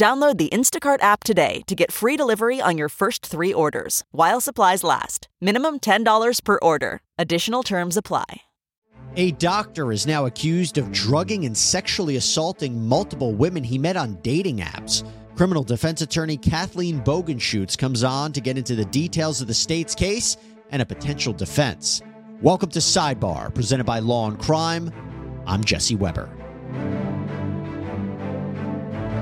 Download the Instacart app today to get free delivery on your first three orders while supplies last. Minimum $10 per order. Additional terms apply. A doctor is now accused of drugging and sexually assaulting multiple women he met on dating apps. Criminal defense attorney Kathleen Bogenschutz comes on to get into the details of the state's case and a potential defense. Welcome to Sidebar, presented by Law and Crime. I'm Jesse Weber.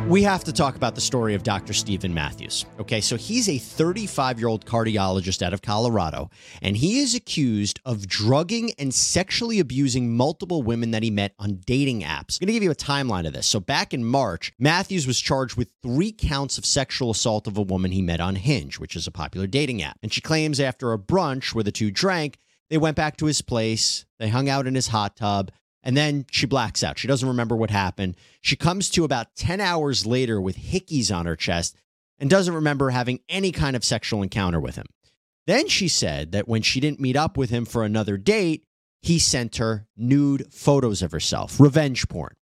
We have to talk about the story of Dr. Stephen Matthews. Okay, so he's a 35 year old cardiologist out of Colorado, and he is accused of drugging and sexually abusing multiple women that he met on dating apps. I'm going to give you a timeline of this. So, back in March, Matthews was charged with three counts of sexual assault of a woman he met on Hinge, which is a popular dating app. And she claims after a brunch where the two drank, they went back to his place, they hung out in his hot tub, and then she blacks out. She doesn't remember what happened. She comes to about 10 hours later with hickeys on her chest and doesn't remember having any kind of sexual encounter with him. Then she said that when she didn't meet up with him for another date, he sent her nude photos of herself, revenge porn.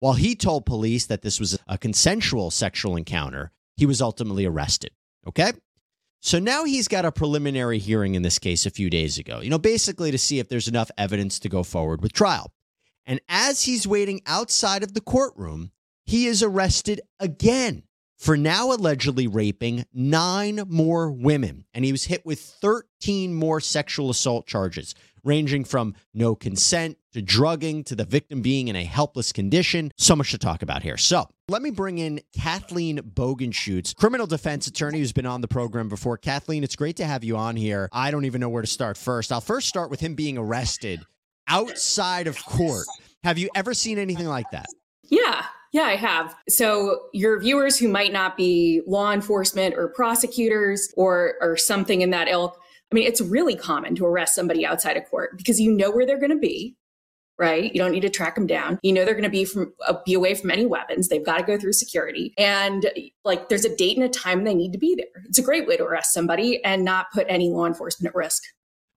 While he told police that this was a consensual sexual encounter, he was ultimately arrested. Okay? So now he's got a preliminary hearing in this case a few days ago, you know, basically to see if there's enough evidence to go forward with trial. And as he's waiting outside of the courtroom, he is arrested again for now allegedly raping nine more women. And he was hit with 13 more sexual assault charges, ranging from no consent to drugging to the victim being in a helpless condition. So much to talk about here. So let me bring in Kathleen Bogenschutz, criminal defense attorney who's been on the program before. Kathleen, it's great to have you on here. I don't even know where to start first. I'll first start with him being arrested outside of court. Have you ever seen anything like that? Yeah, yeah, I have. So, your viewers who might not be law enforcement or prosecutors or or something in that ilk, I mean, it's really common to arrest somebody outside of court because you know where they're going to be, right? You don't need to track them down. You know they're going to be from uh, be away from any weapons. They've got to go through security, and like there's a date and a time they need to be there. It's a great way to arrest somebody and not put any law enforcement at risk.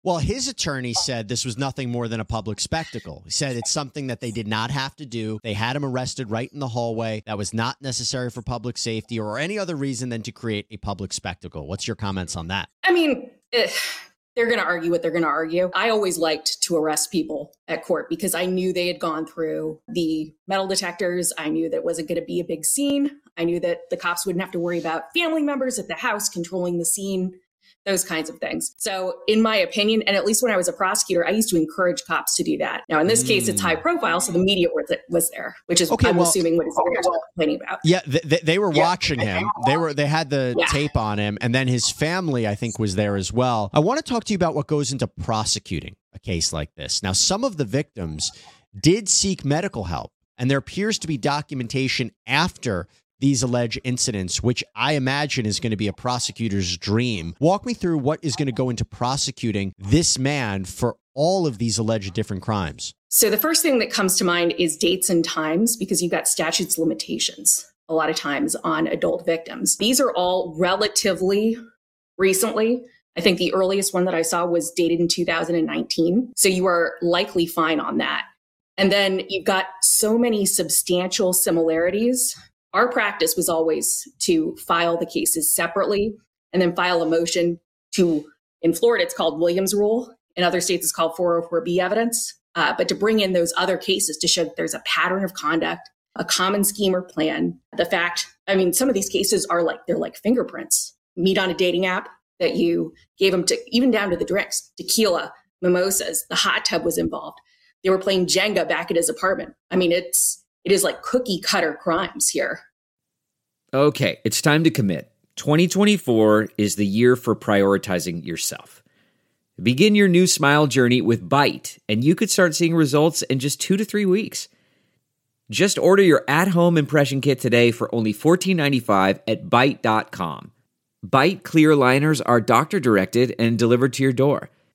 Well, his attorney said this was nothing more than a public spectacle. He said it's something that they did not have to do. They had him arrested right in the hallway. That was not necessary for public safety or any other reason than to create a public spectacle. What's your comments on that? I mean, eh, they're going to argue what they're going to argue. I always liked to arrest people at court because I knew they had gone through the metal detectors. I knew that wasn't going to be a big scene. I knew that the cops wouldn't have to worry about family members at the house controlling the scene those kinds of things. So, in my opinion, and at least when I was a prosecutor, I used to encourage cops to do that. Now, in this mm. case, it's high mm. profile, so the media was there, which is okay, I'm well, assuming what he's complaining about. Yeah, they, they were yeah. watching him. They were they had the yeah. tape on him, and then his family, I think, was there as well. I want to talk to you about what goes into prosecuting a case like this. Now, some of the victims did seek medical help, and there appears to be documentation after these alleged incidents, which I imagine is going to be a prosecutor's dream. Walk me through what is going to go into prosecuting this man for all of these alleged different crimes. So, the first thing that comes to mind is dates and times because you've got statutes limitations a lot of times on adult victims. These are all relatively recently. I think the earliest one that I saw was dated in 2019. So, you are likely fine on that. And then you've got so many substantial similarities our practice was always to file the cases separately and then file a motion to, in Florida, it's called Williams Rule. In other states, it's called 404B evidence. Uh, but to bring in those other cases to show that there's a pattern of conduct, a common scheme or plan. The fact, I mean, some of these cases are like, they're like fingerprints. Meet on a dating app that you gave them to, even down to the drinks, tequila, mimosas, the hot tub was involved. They were playing Jenga back at his apartment. I mean, it's, it is like cookie cutter crimes here. Okay, it's time to commit. 2024 is the year for prioritizing yourself. Begin your new smile journey with Byte, and you could start seeing results in just two to three weeks. Just order your at home impression kit today for only $14.95 at Byte.com. Byte clear liners are doctor directed and delivered to your door.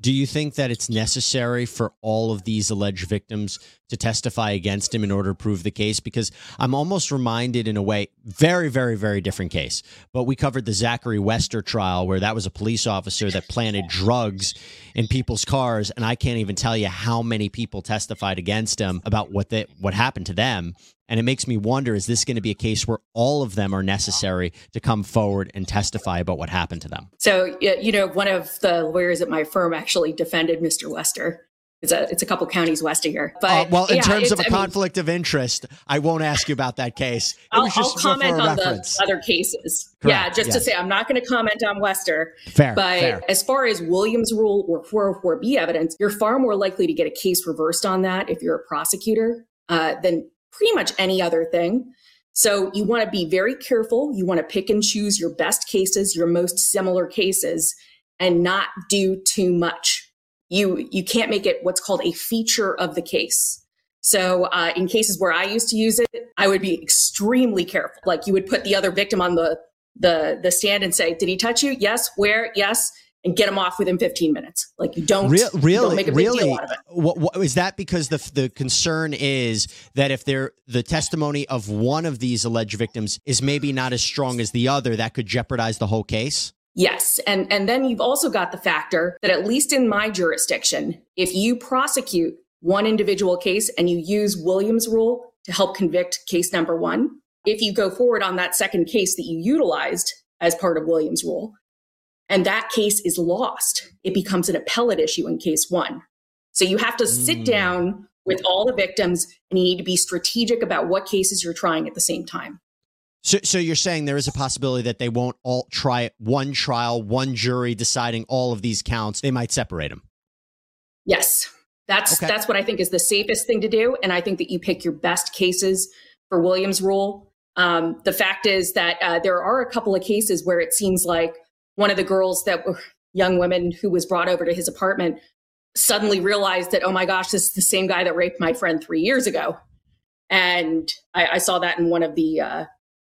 Do you think that it's necessary for all of these alleged victims to testify against him in order to prove the case? Because I'm almost reminded, in a way, very, very, very different case. But we covered the Zachary Wester trial, where that was a police officer that planted drugs in people's cars, and I can't even tell you how many people testified against him about what they, what happened to them. And it makes me wonder is this going to be a case where all of them are necessary to come forward and testify about what happened to them? So, you know, one of the lawyers at my firm actually defended Mr. Wester. It's a, it's a couple counties west of here. But uh, well, in yeah, terms of a I mean, conflict of interest, I won't ask you about that case. It I'll, was just I'll comment on reference. the other cases. Correct, yeah, just yes. to say, I'm not going to comment on Wester. Fair, But fair. as far as Williams rule or 404B evidence, you're far more likely to get a case reversed on that if you're a prosecutor uh, than pretty much any other thing. So you want to be very careful. You want to pick and choose your best cases, your most similar cases, and not do too much. You you can't make it what's called a feature of the case. So uh, in cases where I used to use it, I would be extremely careful. Like you would put the other victim on the the the stand and say, "Did he touch you? Yes. Where? Yes." And get them off within 15 minutes. Like you don't, you don't make a big really, deal out of it. what, what, is that because the the concern is that if they're the testimony of one of these alleged victims is maybe not as strong as the other, that could jeopardize the whole case? Yes. And, and then you've also got the factor that at least in my jurisdiction, if you prosecute one individual case and you use Williams rule to help convict case number one, if you go forward on that second case that you utilized as part of Williams rule, and that case is lost, it becomes an appellate issue in case one. So you have to sit Mm. down with all the victims and you need to be strategic about what cases you're trying at the same time. So, so you're saying there is a possibility that they won't all try one trial, one jury deciding all of these counts. They might separate them. Yes. That's Okay. that's what I think is the safest thing to do. And I think that you pick your best cases for Williams rule. Um, the fact is that uh, there are a couple of cases where it seems like one of the girls that were young women who was brought over to his apartment suddenly realized that, oh my gosh, this is the same guy that raped my friend three years ago. And I, I saw that in one of the uh,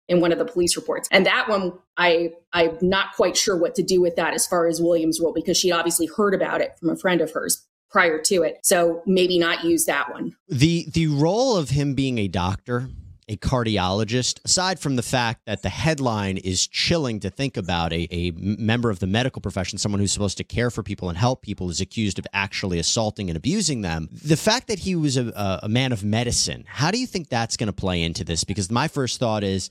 in one of the police reports. And that one, I I'm not quite sure what to do with that as far as Williams rule because she obviously heard about it from a friend of hers prior to it. So maybe not use that one. The the role of him being a doctor, a cardiologist, aside from the fact that the headline is chilling to think about, a, a member of the medical profession, someone who's supposed to care for people and help people, is accused of actually assaulting and abusing them. The fact that he was a, a, man of medicine, how do you think that's going to play into this? Because my first thought is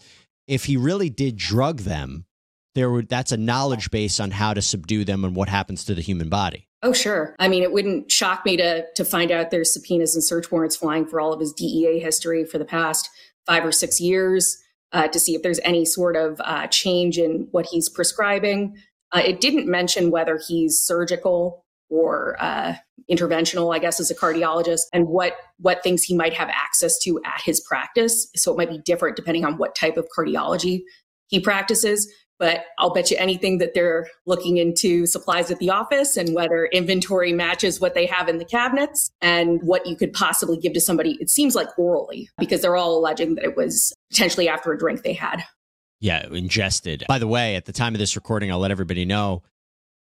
if he really did drug them, there would that's a knowledge base on how to subdue them and what happens to the human body. Oh, sure. I mean, it wouldn't shock me to to find out there's subpoenas and search warrants flying for all of his DEA history for the past five or six years uh, to see if there's any sort of uh, change in what he's prescribing. Uh, it didn't mention whether he's surgical or uh, interventional, I guess, as a cardiologist, and what what things he might have access to at his practice. So it might be different depending on what type of cardiology he practices. But I'll bet you anything that they're looking into supplies at the office and whether inventory matches what they have in the cabinets and what you could possibly give to somebody. It seems like orally because they're all alleging that it was potentially after a drink they had. Yeah, ingested. By the way, at the time of this recording, I'll let everybody know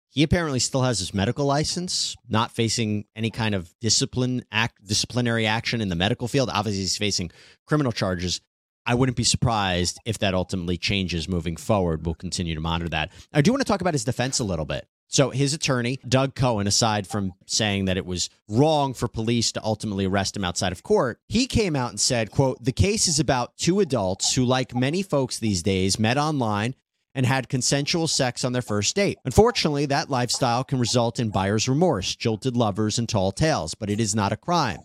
he apparently still has his medical license, not facing any kind of discipline act disciplinary action in the medical field. Obviously, he's facing criminal charges. I wouldn't be surprised if that ultimately changes moving forward. We'll continue to monitor that. I do want to talk about his defense a little bit. So, his attorney, Doug Cohen, aside from saying that it was wrong for police to ultimately arrest him outside of court, he came out and said, quote, the case is about two adults who, like many folks these days, met online and had consensual sex on their first date. Unfortunately, that lifestyle can result in buyer's remorse, jilted lovers, and tall tales, but it is not a crime.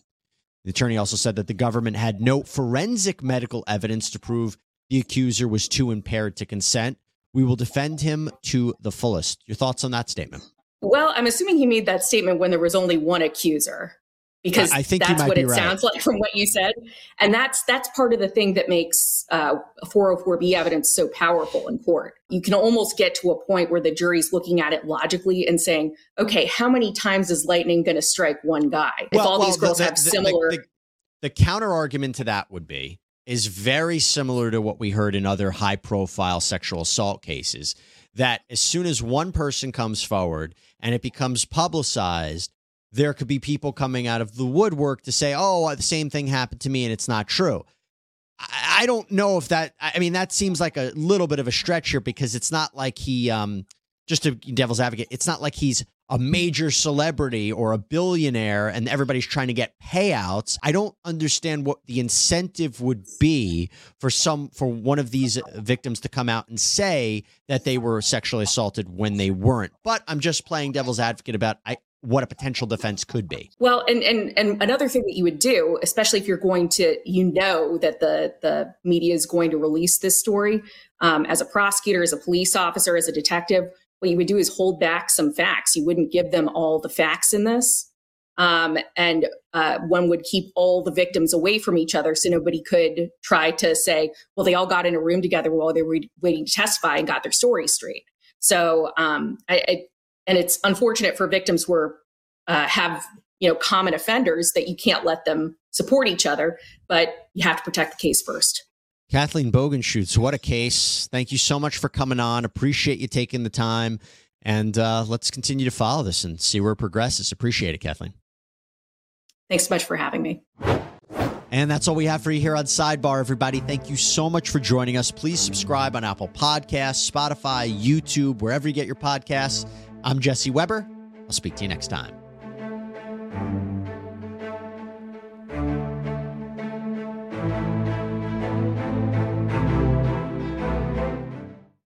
The attorney also said that the government had no forensic medical evidence to prove the accuser was too impaired to consent. We will defend him to the fullest. Your thoughts on that statement? Well, I'm assuming he made that statement when there was only one accuser. Because I think that's what it right. sounds like from what you said. And that's that's part of the thing that makes uh, 404b evidence so powerful in court. You can almost get to a point where the jury's looking at it logically and saying, "Okay, how many times is lightning going to strike one guy?" Well, if all well, these girls the, have the, similar. The, the counter argument to that would be is very similar to what we heard in other high profile sexual assault cases that as soon as one person comes forward and it becomes publicized there could be people coming out of the woodwork to say, oh, the same thing happened to me and it's not true. I don't know if that, I mean, that seems like a little bit of a stretch here because it's not like he, um, just a devil's advocate, it's not like he's a major celebrity or a billionaire and everybody's trying to get payouts. I don't understand what the incentive would be for some for one of these victims to come out and say that they were sexually assaulted when they weren't. But I'm just playing devil's advocate about I what a potential defense could be. Well, and and and another thing that you would do, especially if you're going to, you know, that the the media is going to release this story, um, as a prosecutor, as a police officer, as a detective, what you would do is hold back some facts. You wouldn't give them all the facts in this, um, and uh, one would keep all the victims away from each other, so nobody could try to say, well, they all got in a room together while they were waiting to testify and got their story straight. So um, I, I and it's unfortunate for victims who are, uh, have you know common offenders that you can't let them support each other, but you have to protect the case first. Kathleen Bogenschutz, what a case! Thank you so much for coming on. Appreciate you taking the time, and uh, let's continue to follow this and see where it progresses. Appreciate it, Kathleen. Thanks so much for having me. And that's all we have for you here on Sidebar, everybody. Thank you so much for joining us. Please subscribe on Apple Podcasts, Spotify, YouTube, wherever you get your podcasts. I'm Jesse Weber. I'll speak to you next time.